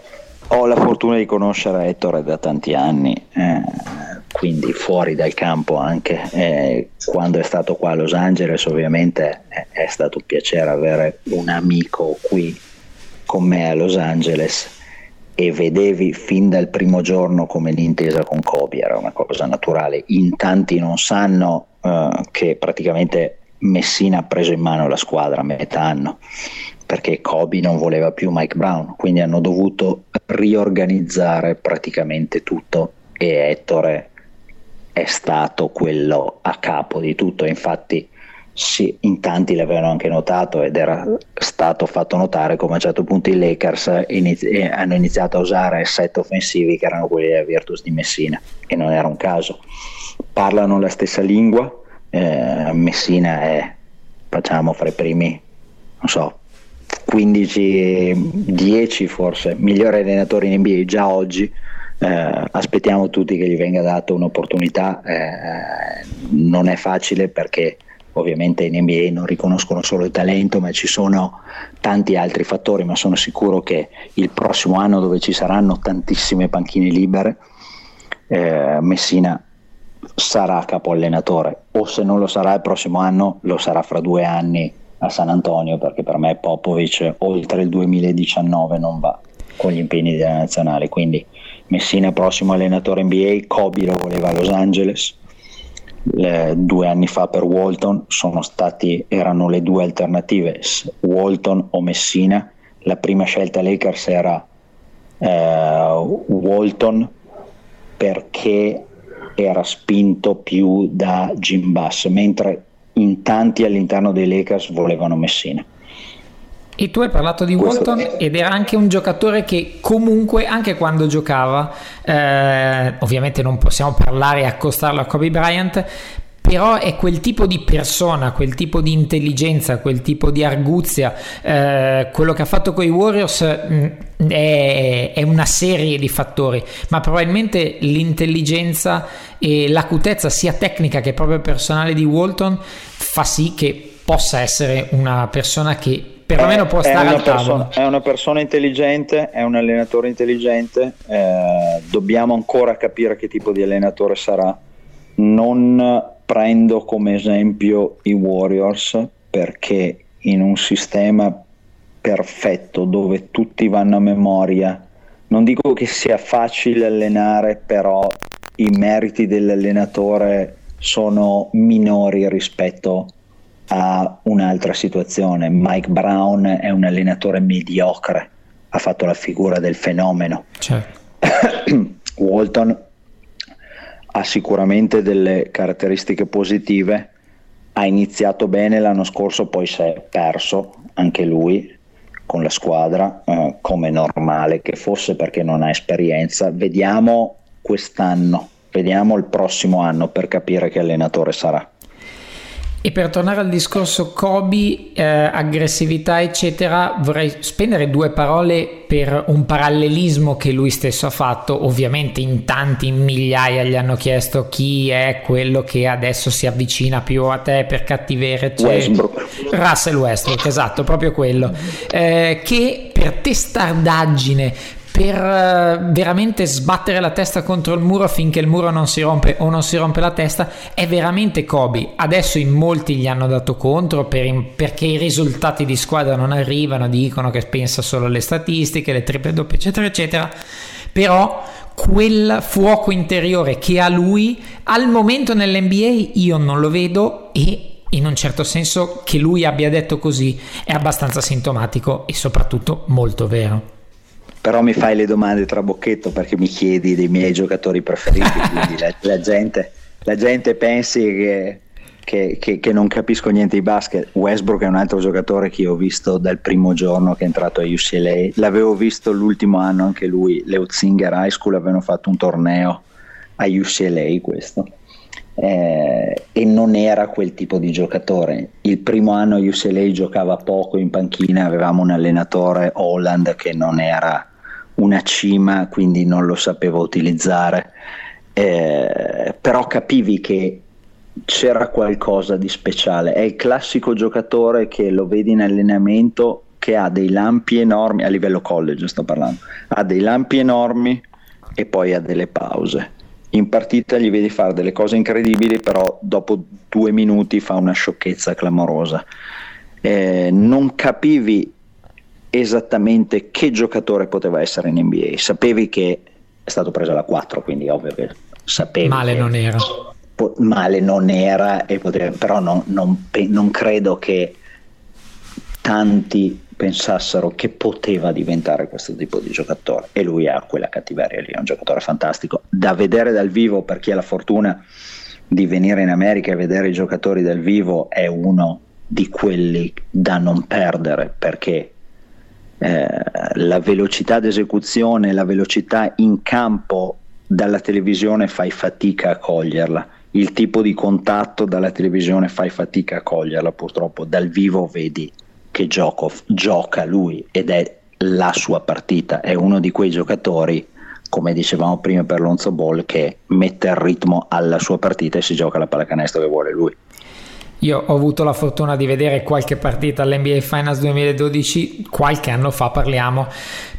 ho la fortuna di conoscere Ettore da tanti anni. Eh, quindi fuori dal campo anche. Eh, quando è stato qua a Los Angeles ovviamente è, è stato un piacere avere un amico qui con me a Los Angeles e vedevi fin dal primo giorno come l'intesa con Kobe era una cosa naturale. In tanti non sanno uh, che praticamente Messina ha preso in mano la squadra a metà anno perché Kobe non voleva più Mike Brown, quindi hanno dovuto riorganizzare praticamente tutto e Ettore è stato quello a capo di tutto. Infatti sì, in tanti l'avevano anche notato ed era stato fatto notare come a un certo punto i Lakers inizi- eh, hanno iniziato a usare set offensivi che erano quelli della Virtus di Messina e non era un caso. Parlano la stessa lingua, eh, Messina è, facciamo, fra i primi, non so, 15, 10 forse, migliori allenatori in NBA già oggi. Eh, aspettiamo tutti che gli venga data un'opportunità, eh, non è facile perché ovviamente in NBA non riconoscono solo il talento, ma ci sono tanti altri fattori, ma sono sicuro che il prossimo anno dove ci saranno tantissime panchine libere, eh, Messina sarà capo allenatore. O se non lo sarà il prossimo anno lo sarà fra due anni a San Antonio perché per me Popovic oltre il 2019 non va con gli impegni della nazionale. Quindi Messina prossimo allenatore NBA Kobe lo voleva a Los Angeles le, due anni fa per Walton stati, erano le due alternative, Walton o Messina. La prima scelta Lakers era eh, Walton perché era spinto più da Jim Bass, mentre in tanti all'interno dei Lakers volevano Messina. E tu hai parlato di Walton ed era anche un giocatore che comunque, anche quando giocava, eh, ovviamente non possiamo parlare e accostarlo a Kobe Bryant, però è quel tipo di persona, quel tipo di intelligenza, quel tipo di arguzia, eh, quello che ha fatto con i Warriors mh, mm, è, è, una serie di fattori, ma probabilmente l'intelligenza e l'acutezza sia tecnica che proprio personale di Walton fa sì che possa essere una persona che perlomeno può stare al tavolo. È una persona intelligente, è un allenatore intelligente, eh, dobbiamo ancora capire che tipo di allenatore sarà. Non prendo come esempio i Warriors perché in un sistema perfetto dove tutti vanno a memoria, non dico che sia facile allenare, però i meriti dell'allenatore sono minori rispetto a a un'altra situazione. Mike Brown è un allenatore mediocre, ha fatto la figura del fenomeno. Certo. Walton ha sicuramente delle caratteristiche positive, ha iniziato bene l'anno scorso, poi si è perso anche lui con la squadra, eh, come normale che fosse perché non ha esperienza. Vediamo quest'anno, vediamo il prossimo anno per capire che allenatore sarà. E per tornare al discorso Kobe, eh, aggressività, eccetera, vorrei spendere due parole per un parallelismo che lui stesso ha fatto. Ovviamente in tanti, in migliaia gli hanno chiesto chi è quello che adesso si avvicina più a te per cattiveria. Westbrook. Russell Westbrook, esatto, proprio quello. Eh, che per testardaggine, per eh, veramente sbattere la testa contro il muro finché il muro non si rompe o non si rompe la testa è veramente Kobe. Adesso in molti gli hanno dato contro per perché i risultati di squadra non arrivano dicono che pensa solo alle statistiche le triple doppie eccetera eccetera. Però quel fuoco interiore che ha lui al momento nell'NBA io non lo vedo e in un certo senso che lui abbia detto così è abbastanza sintomatico e soprattutto molto vero però mi fai le domande tra bocchetto perché mi chiedi dei miei giocatori preferiti, quindi la, la, gente, la gente, pensi che, che, che, che, non capisco niente di basket. Westbrook è un altro giocatore che ho visto dal primo giorno che è entrato a UCLA, l'avevo visto l'ultimo anno anche lui, le Utzinger High School avevano fatto un torneo a UCLA questo. Eh, e non era quel tipo di giocatore. Il primo anno UCLA giocava poco in panchina, avevamo un allenatore Holland che non era una cima, quindi non lo sapevo utilizzare. eh, però capivi che c'era qualcosa di speciale. È il classico giocatore che lo vedi in allenamento che ha dei lampi enormi, a livello college sto parlando, ha dei lampi enormi e poi ha delle pause. In partita gli vedi fare delle cose incredibili, però dopo due minuti fa una sciocchezza clamorosa. Eh, non capivi esattamente che giocatore poteva essere in NBA, sapevi che è stato preso alla 4, quindi ovvio che sapevi. Male che non era. Po- male non era, poteva, però non, non, non credo che tanti pensassero che poteva diventare questo tipo di giocatore e lui ha quella cattiveria lì, è un giocatore fantastico da vedere dal vivo per chi ha la fortuna di venire in America e vedere i giocatori dal vivo è uno di quelli da non perdere perché eh, la velocità d'esecuzione, la velocità in campo dalla televisione fai fatica a coglierla. Il tipo di contatto dalla televisione fai fatica a coglierla, purtroppo dal vivo vedi che gioco, gioca lui ed è la sua partita, è uno di quei giocatori, come dicevamo prima per Lonzo Ball, che mette il ritmo alla sua partita e si gioca la pallacanestro che vuole lui. Io ho avuto la fortuna di vedere qualche partita all'NBA Finals 2012, qualche anno fa parliamo,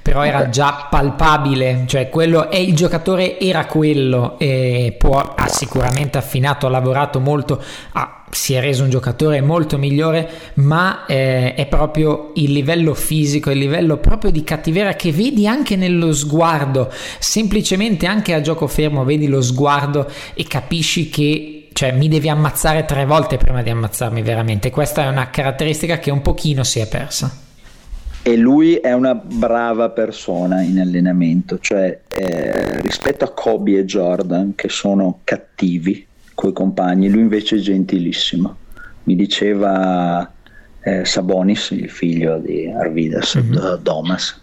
però era già palpabile, cioè quello è il giocatore era quello e può, ha sicuramente affinato, ha lavorato molto, ha, si è reso un giocatore molto migliore, ma eh, è proprio il livello fisico, il livello proprio di cattiveria che vedi anche nello sguardo, semplicemente anche a gioco fermo vedi lo sguardo e capisci che cioè mi devi ammazzare tre volte prima di ammazzarmi veramente. Questa è una caratteristica che un pochino si è persa. E lui è una brava persona in allenamento, cioè eh, rispetto a Kobe e Jordan che sono cattivi coi compagni, lui invece è gentilissimo. Mi diceva eh, Sabonis, il figlio di Arvidas, mm-hmm. Domas,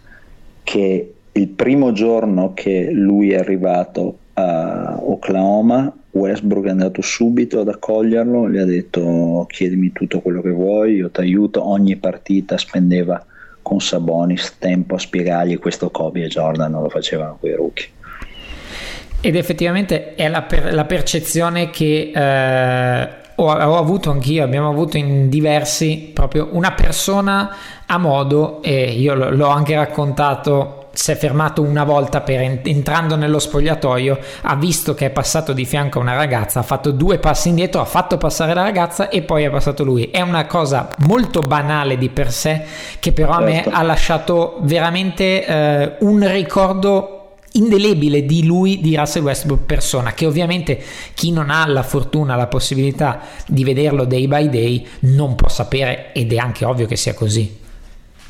che il primo giorno che lui è arrivato a Oklahoma Westbrook è andato subito ad accoglierlo, gli ha detto chiedimi tutto quello che vuoi, io ti aiuto, ogni partita spendeva con Sabonis tempo a spiegargli questo Kobe e Jordan non lo facevano quei rookie. Ed effettivamente è la, per, la percezione che eh, ho, ho, avuto anch'io, abbiamo avuto in diversi, proprio una persona a modo, e io l'ho anche raccontato si è fermato una volta per entrando nello spogliatoio, ha visto che è passato di fianco a una ragazza, ha fatto due passi indietro, ha fatto passare la ragazza e poi è passato lui. È una cosa molto banale di per sé che però certo. a me certo. ha lasciato veramente eh, un ricordo indelebile di lui, di Russell Westbrook persona, che ovviamente chi non ha la fortuna, la possibilità di vederlo day by day non può sapere ed è anche ovvio che sia così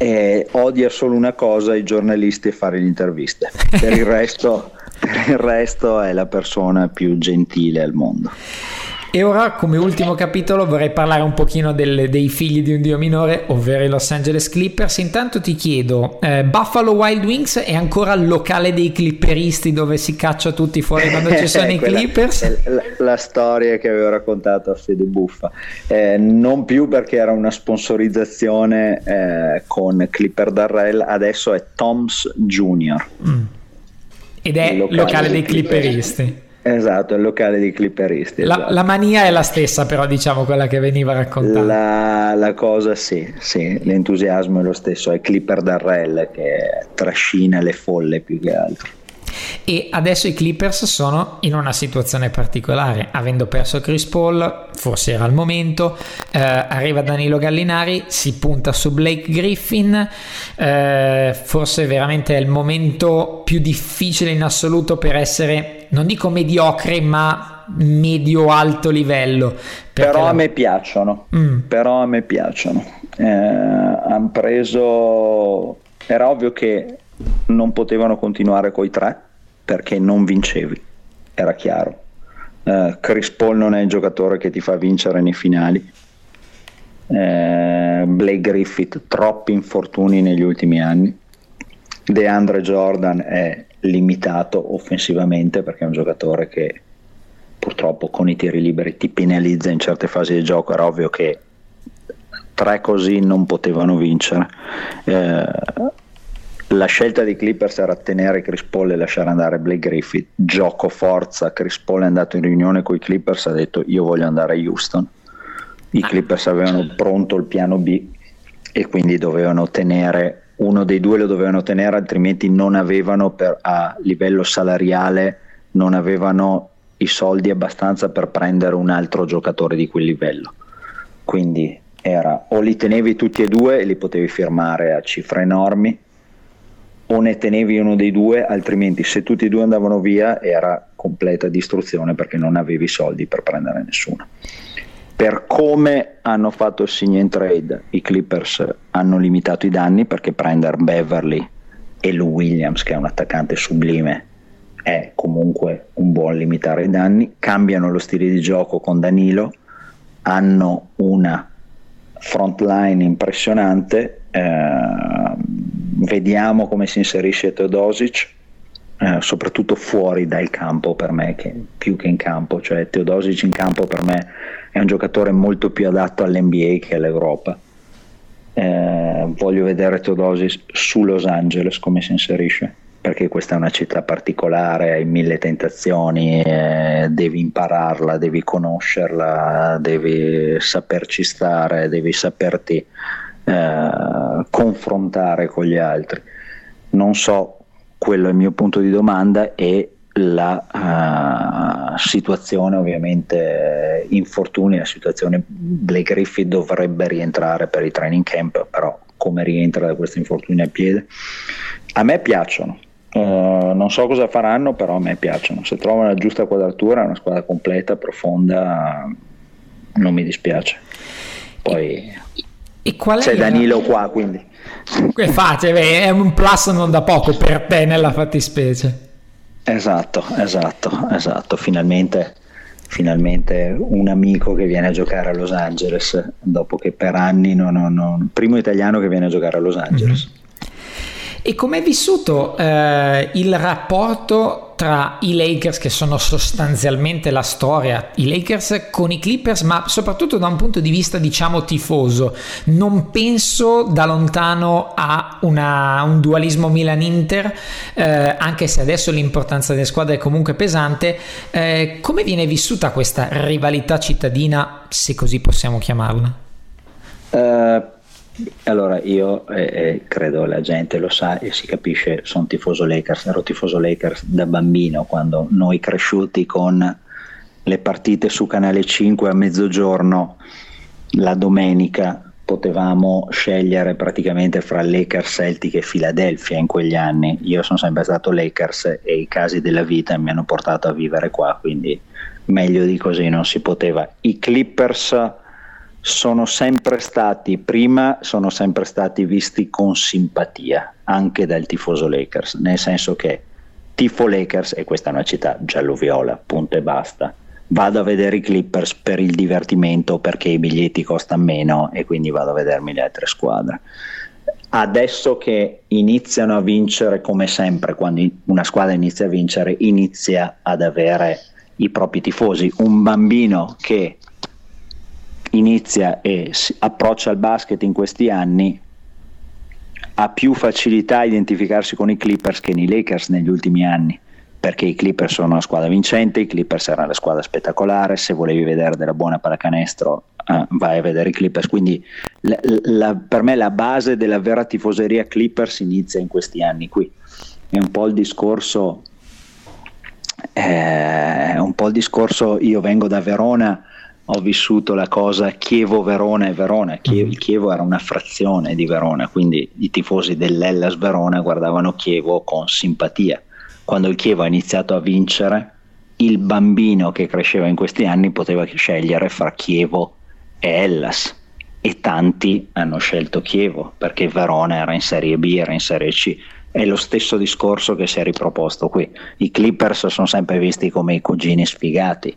eh, odia solo una cosa, i giornalisti e fare le interviste. Per il, resto, per il resto è la persona più gentile al mondo. E ora, come ultimo capitolo, vorrei parlare un pochino del, dei figli di un dio minore, ovvero i Los Angeles Clippers. Intanto ti chiedo, eh, Buffalo Wild Wings è ancora il locale dei clipperisti dove si caccia tutti fuori quando ci sono i Clippers? La, la, storia che avevo raccontato a Fede Buffa. Eh, non più perché era una sponsorizzazione eh, con Clipper Darrell, adesso è Toms Junior. Mm. Ed è il locale, locale dei clipperisti. clipperisti. Esatto, il locale di clipperisti. La, esatto. la, mania è la stessa, però diciamo quella che veniva raccontata. La, la, cosa sì, sì, l'entusiasmo è lo stesso, è Clipper Darrell che trascina le folle più che altro. E adesso i Clippers sono in una situazione particolare, avendo perso Chris Paul, forse era il momento, eh, arriva Danilo Gallinari, si punta su Blake Griffin, eh, forse veramente è il momento più difficile in assoluto per essere, non dico mediocre, ma medio-alto livello. Però a me piacciono, mm. però a me piacciono. Eh, hanno preso, era ovvio che non potevano continuare coi tre perché non vincevi, era chiaro. Uh, Chris Paul non è il giocatore che ti fa vincere nei finali. Uh, Blake Griffith, troppi infortuni negli ultimi anni. DeAndre Jordan è limitato offensivamente perché è un giocatore che purtroppo con i tiri liberi ti penalizza in certe fasi del gioco. Era ovvio che tre così non potevano vincere. Uh, la scelta dei Clippers era tenere Chris Paul e lasciare andare Blake Griffith. Gioco forza, Chris Paul è andato in riunione con i Clippers, ha detto io voglio andare a Houston. I ah, Clippers avevano pronto il piano B e quindi dovevano tenere uno dei due lo dovevano tenere, altrimenti non avevano per, a livello salariale non avevano i soldi abbastanza per prendere un altro giocatore di quel livello. Quindi era o li tenevi tutti e due e li potevi firmare a cifre enormi o ne tenevi uno dei due, altrimenti se tutti e due andavano via era completa distruzione perché non avevi soldi per prendere nessuno. Per come hanno fatto il sign and trade, i Clippers hanno limitato i danni perché prendere Beverly e Lou Williams, che è un attaccante sublime, è comunque un buon limitare i danni. Cambiano lo stile di gioco con Danilo, hanno una front line impressionante. Eh, vediamo come si inserisce Teodosic, eh, soprattutto fuori dal campo per me, che, più che in campo, cioè Teodosic in campo per me è un giocatore molto più adatto all'NBA che all'Europa. Eh, voglio vedere Teodosic su Los Angeles come si inserisce perché questa è una città particolare, hai mille tentazioni, eh, devi impararla, devi conoscerla, devi saperci stare, devi saperti eh, confrontare con gli altri. Non so, quello è il mio punto di domanda e la uh, situazione ovviamente infortuni, la situazione Blake Griffith dovrebbe rientrare per i training camp, però come rientra da questo infortunio al piede? A me piacciono, Uh, non so cosa faranno, però a me piacciono. Se trovano la giusta quadratura, una squadra completa, profonda, non mi dispiace. Poi e qual c'è Danilo qua, quindi. Infatti, è un plus non da poco per te nella fattispecie. Esatto, esatto, esatto. Finalmente, finalmente un amico che viene a giocare a Los Angeles dopo che per anni non, non, non... primo italiano che viene a giocare a Los Angeles. Mm-hmm. E com'è vissuto eh, il rapporto tra i Lakers, che sono sostanzialmente la storia, i Lakers con i Clippers, ma soprattutto da un punto di vista, diciamo, tifoso? Non penso da lontano a una, un dualismo Milan-Inter, eh, anche se adesso l'importanza delle squadre è comunque pesante. Eh, come viene vissuta questa rivalità cittadina, se così possiamo chiamarla? Uh allora, io eh, eh, credo la gente lo sa e si capisce, sono tifoso Lakers, ero tifoso Lakers da bambino, quando noi cresciuti con le partite su Canale 5 a mezzogiorno la domenica potevamo scegliere praticamente fra Lakers, Celtic e Philadelphia in quegli anni. Io sono sempre stato Lakers e i casi della vita mi hanno portato a vivere qua, quindi meglio di così non si poteva. I Clippers sono sempre stati, prima sono sempre stati visti con simpatia anche dal tifoso Lakers, nel senso che tifo Lakers, e questa è una città giallo-viola, punto e basta, vado a vedere i Clippers per il divertimento perché i biglietti costano meno e quindi vado a vedermi le altre squadre. Adesso che iniziano a vincere, come sempre, quando una squadra inizia a vincere, inizia ad avere i propri tifosi. Un bambino che inizia e approccia al basket in questi anni ha più facilità a identificarsi con i Clippers che nei Lakers negli ultimi anni perché i Clippers sono una squadra vincente, i Clippers erano la squadra spettacolare, se volevi vedere della buona pallacanestro eh, vai a vedere i Clippers, quindi la, la, per me la base della vera tifoseria Clippers inizia in questi anni qui, è un po' il discorso, eh, un po' il discorso io vengo da Verona, ho vissuto la cosa Chievo-Verona e Verona. Chievo, il Chievo era una frazione di Verona, quindi i tifosi dell'Ellas Verona guardavano Chievo con simpatia. Quando il Chievo ha iniziato a vincere, il bambino che cresceva in questi anni poteva scegliere fra Chievo e Ellas e tanti hanno scelto Chievo perché Verona era in Serie B, era in Serie C. È lo stesso discorso che si è riproposto qui. I Clippers sono sempre visti come i cugini sfigati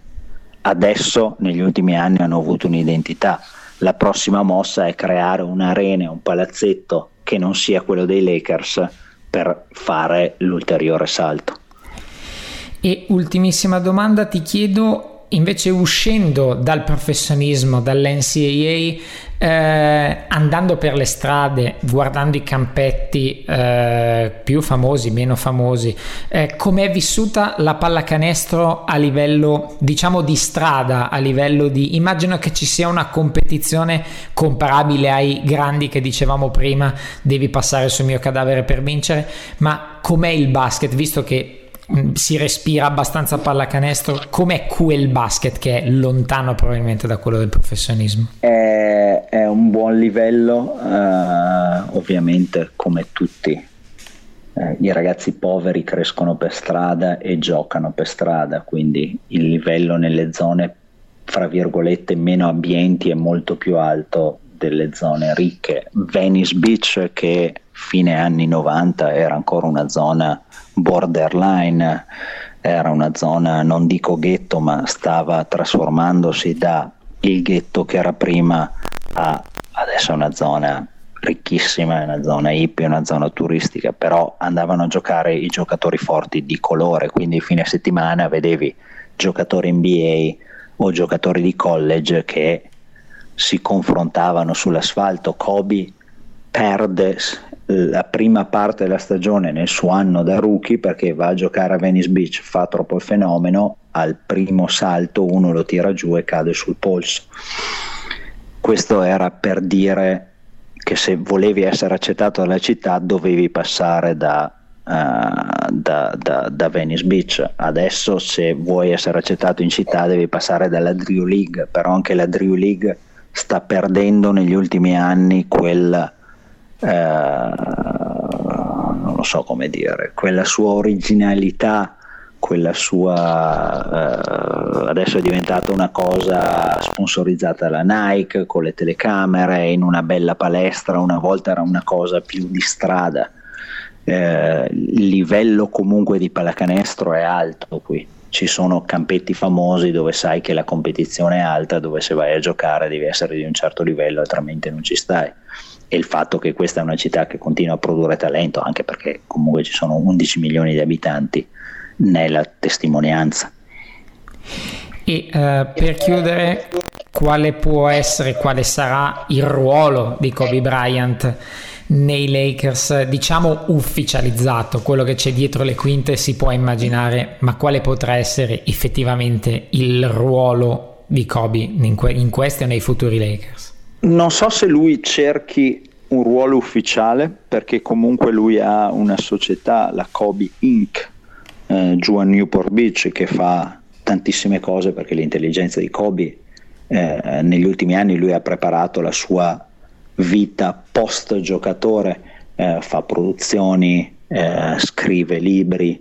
adesso negli ultimi anni hanno avuto un'identità. La prossima mossa è creare un'arena, un palazzetto che non sia quello dei Lakers per fare l'ulteriore salto. E ultimissima domanda, ti chiedo invece uscendo dal professionismo, dall'NCAA, eh, andando per le strade, guardando i campetti eh, più famosi, meno famosi, eh, come vissuta la pallacanestro a livello, diciamo, di strada, a livello di... Immagino che ci sia una competizione comparabile ai grandi che dicevamo prima, devi passare sul mio cadavere per vincere, ma com'è il basket, visto che si respira abbastanza pallacanestro, com'è quel basket che è lontano probabilmente da quello del professionismo? È, è un buon livello, uh, ovviamente come tutti. Uh, I ragazzi poveri crescono per strada e giocano per strada, quindi il livello nelle zone, fra virgolette, meno abbienti è molto più alto delle zone ricche. Venice Beach, che fine anni 90 era ancora una zona borderline, era una zona non dico ghetto, ma stava trasformandosi da il ghetto che era prima a adesso una zona ricchissima, una zona hippie, una zona turistica, però andavano a giocare i giocatori forti di colore, quindi fine settimana vedevi giocatori NBA o giocatori di college che si confrontavano sull'asfalto. Kobe perde la prima parte della stagione nel suo anno da rookie perché va a giocare a Venice Beach, fa troppo il fenomeno, al primo salto uno lo tira giù e cade sul polso. Questo era per dire che se volevi essere accettato dalla città dovevi passare da, uh, da, da, da, Venice Beach. Adesso se vuoi essere accettato in città devi passare dalla Drew League, però anche la Drew League sta perdendo negli ultimi anni quel non lo so come dire, quella sua originalità, quella sua eh, adesso è diventata una cosa sponsorizzata dalla Nike con le telecamere in una bella palestra, una volta era una cosa più di strada. Eh, il livello comunque di pallacanestro è alto qui. Ci sono campetti famosi dove sai che la competizione è alta, dove se vai a giocare devi essere di un certo livello, altrimenti non ci stai e il fatto che questa è una città che continua a produrre talento, anche perché comunque ci sono 11 milioni di abitanti, ne è la testimonianza. E uh, per chiudere, quale può essere, quale sarà il ruolo di Kobe Bryant nei Lakers, diciamo ufficializzato, quello che c'è dietro le quinte si può immaginare, ma quale potrà essere effettivamente il ruolo di Kobe in, que- in questi o nei futuri Lakers? Non so se lui cerchi un ruolo ufficiale perché comunque lui ha una società, la Kobe Inc., eh, giù a Newport Beach che fa tantissime cose perché l'intelligenza di Kobe eh, negli ultimi anni lui ha preparato la sua vita post giocatore, eh, fa produzioni, eh, scrive libri,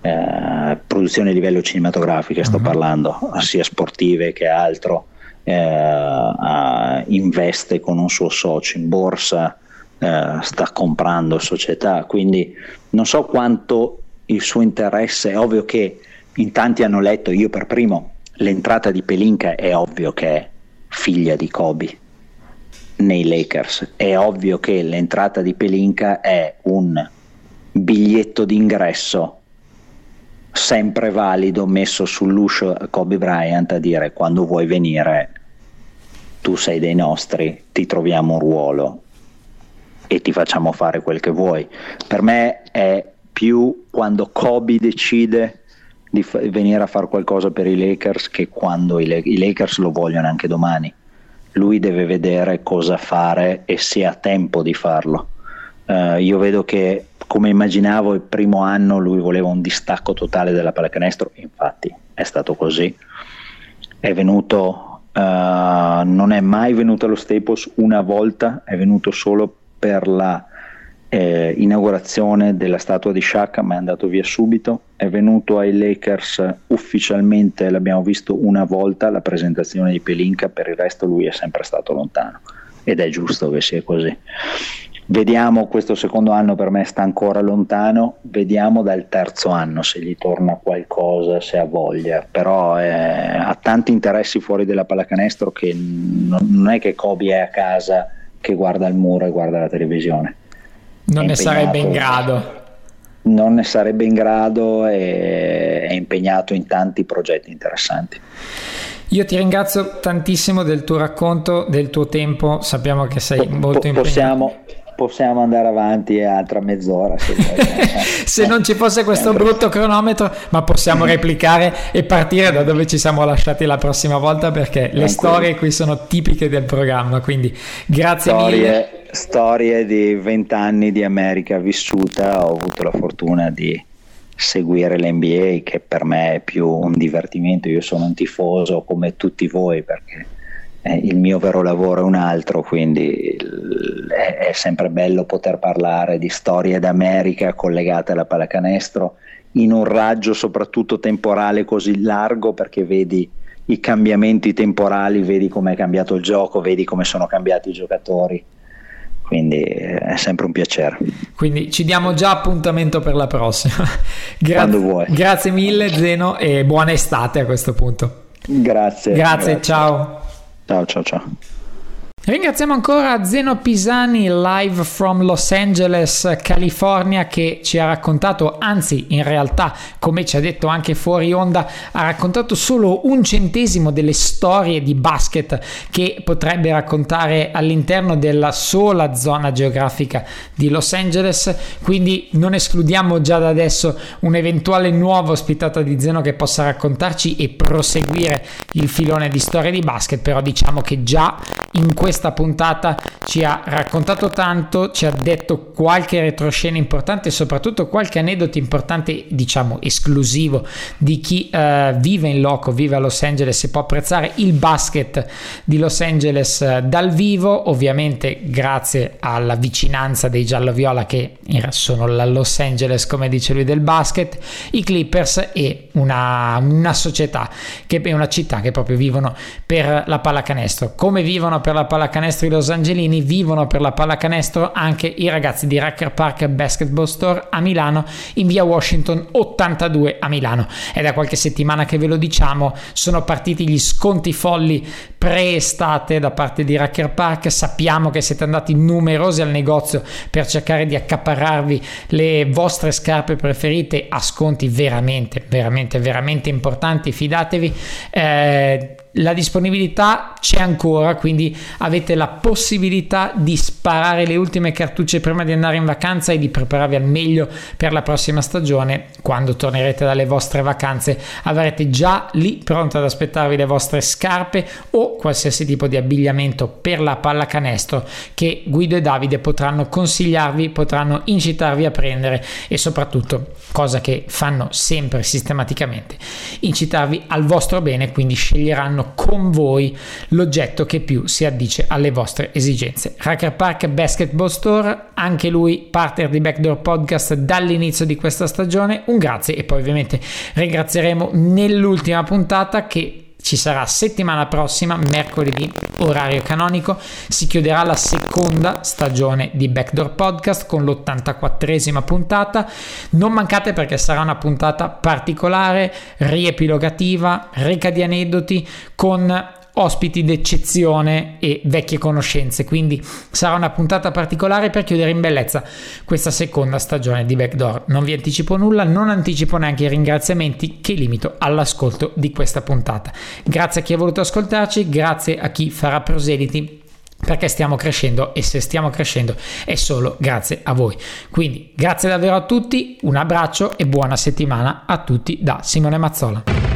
eh, produzioni a livello cinematografico, sto uh-huh. parlando, sia sportive che altro eh, investe con un suo socio in borsa, eh, sta comprando società, quindi non so quanto il suo interesse, è ovvio che in tanti hanno letto, io per primo, l'entrata di Pelinka è ovvio che è figlia di Kobe nei Lakers, è ovvio che l'entrata di Pelinka è un biglietto d'ingresso sempre valido messo sull'uscio Kobe Bryant a dire quando vuoi venire tu sei dei nostri, ti troviamo un ruolo e ti facciamo fare quel che vuoi. Per me è più quando Kobe decide di f- venire a fare qualcosa per i Lakers che quando i, Le- i Lakers lo vogliono anche domani. Lui deve vedere cosa fare e se ha tempo di farlo. Uh, io vedo che come immaginavo il primo anno lui voleva un distacco totale della pallacanestro, infatti è stato così. È venuto Non è mai venuto allo Staples una volta, è venuto solo per la eh, inaugurazione della statua di Shaq, ma è andato via subito. È venuto ai Lakers ufficialmente, l'abbiamo visto una volta, la presentazione di Pelinka, per il resto lui è sempre stato lontano ed è giusto che sia così. Vediamo, questo secondo anno per me sta ancora lontano, vediamo dal terzo anno se gli torna qualcosa, se ha voglia, però eh, ha tanti interessi fuori della pallacanestro che non, non è che Kobe è a casa che guarda il muro e guarda la televisione. Non ne sarebbe in grado. Non ne sarebbe in grado e è impegnato in tanti progetti interessanti. Io ti ringrazio tantissimo del tuo racconto, del tuo tempo, sappiamo che sei po- molto impegnato. Possiamo, possiamo andare avanti altra mezz'ora se, se non ci fosse questo brutto cronometro ma possiamo replicare e partire da dove ci siamo lasciati la prossima volta perché le storie qui sono tipiche del programma quindi grazie storie, mille. Storie di vent'anni di America vissuta ho avuto la fortuna di seguire l'NBA che per me è più un divertimento io sono un tifoso come tutti voi perché eh, il mio vero lavoro è un altro, quindi è, è, sempre bello poter parlare di storie d'America collegate alla pallacanestro in un raggio soprattutto temporale così largo perché vedi i cambiamenti temporali, vedi come è cambiato il gioco, vedi come sono cambiati i giocatori. Quindi eh, è sempre un piacere. Quindi ci diamo già appuntamento per la prossima. Gra- Quando vuoi. Grazie mille Zeno e buona estate a questo punto. Grazie. Grazie, grazie. ciao. Ciao ciao ciao. Ringraziamo ancora Zeno Pisani live from Los Angeles, California, che ci ha raccontato, anzi in realtà, come ci ha detto anche fuori onda, ha raccontato solo un centesimo delle storie di basket che potrebbe raccontare all'interno della sola zona geografica di Los Angeles, quindi non escludiamo già da adesso un'eventuale nuova ospitata di Zeno che possa raccontarci e proseguire il filone di storie di basket, però diciamo che già in questo questa puntata ci ha raccontato tanto, ci ha detto qualche retroscena importante e soprattutto qualche aneddoto importante, diciamo esclusivo di chi uh, vive in loco, vive a Los Angeles e può apprezzare il basket di Los Angeles uh, dal vivo, ovviamente grazie alla vicinanza dei giallo-viola che sono la Los Angeles, come dice lui, del basket, i Clippers e una, una società che è una città che proprio vivono per la pallacanestro. Come vivono per la pallacanestro? Pallacanestro Los Angelini vivono per la pallacanestro anche i ragazzi di Racker Park Basketball Store a Milano in via Washington 82 a Milano. È da qualche settimana che ve lo diciamo, sono partiti gli sconti folli pre-estate da parte di Racker Park, sappiamo che siete andati numerosi al negozio per cercare di accaparrarvi le vostre scarpe preferite a sconti veramente, veramente, veramente importanti, fidatevi. Eh, la disponibilità c'è ancora, quindi avete la possibilità di sparare le ultime cartucce prima di andare in vacanza e di prepararvi al meglio per la prossima stagione. Quando tornerete dalle vostre vacanze avrete già lì pronto ad aspettarvi le vostre scarpe o qualsiasi tipo di abbigliamento per la pallacanestro che Guido e Davide potranno consigliarvi, potranno incitarvi a prendere e soprattutto, cosa che fanno sempre sistematicamente, incitarvi al vostro bene, quindi sceglieranno con voi l'oggetto che più si addice alle vostre esigenze. Hacker Park Basketball Store, anche lui partner di Backdoor Podcast dall'inizio di questa stagione. Un grazie e poi ovviamente ringrazieremo nell'ultima puntata che ci sarà settimana prossima, mercoledì, orario canonico, si chiuderà la seconda stagione di Backdoor Podcast con l'84esima puntata. Non mancate perché sarà una puntata particolare, riepilogativa, ricca di aneddoti, con ospiti d'eccezione e vecchie conoscenze, quindi sarà una puntata particolare per chiudere in bellezza questa seconda stagione di Backdoor. Non vi anticipo nulla, non anticipo neanche i ringraziamenti che limito all'ascolto di questa puntata. Grazie a chi ha voluto ascoltarci, grazie a chi farà proseliti perché stiamo crescendo e se stiamo crescendo è solo grazie a voi. Quindi grazie davvero a tutti, un abbraccio e buona settimana a tutti da Simone Mazzola.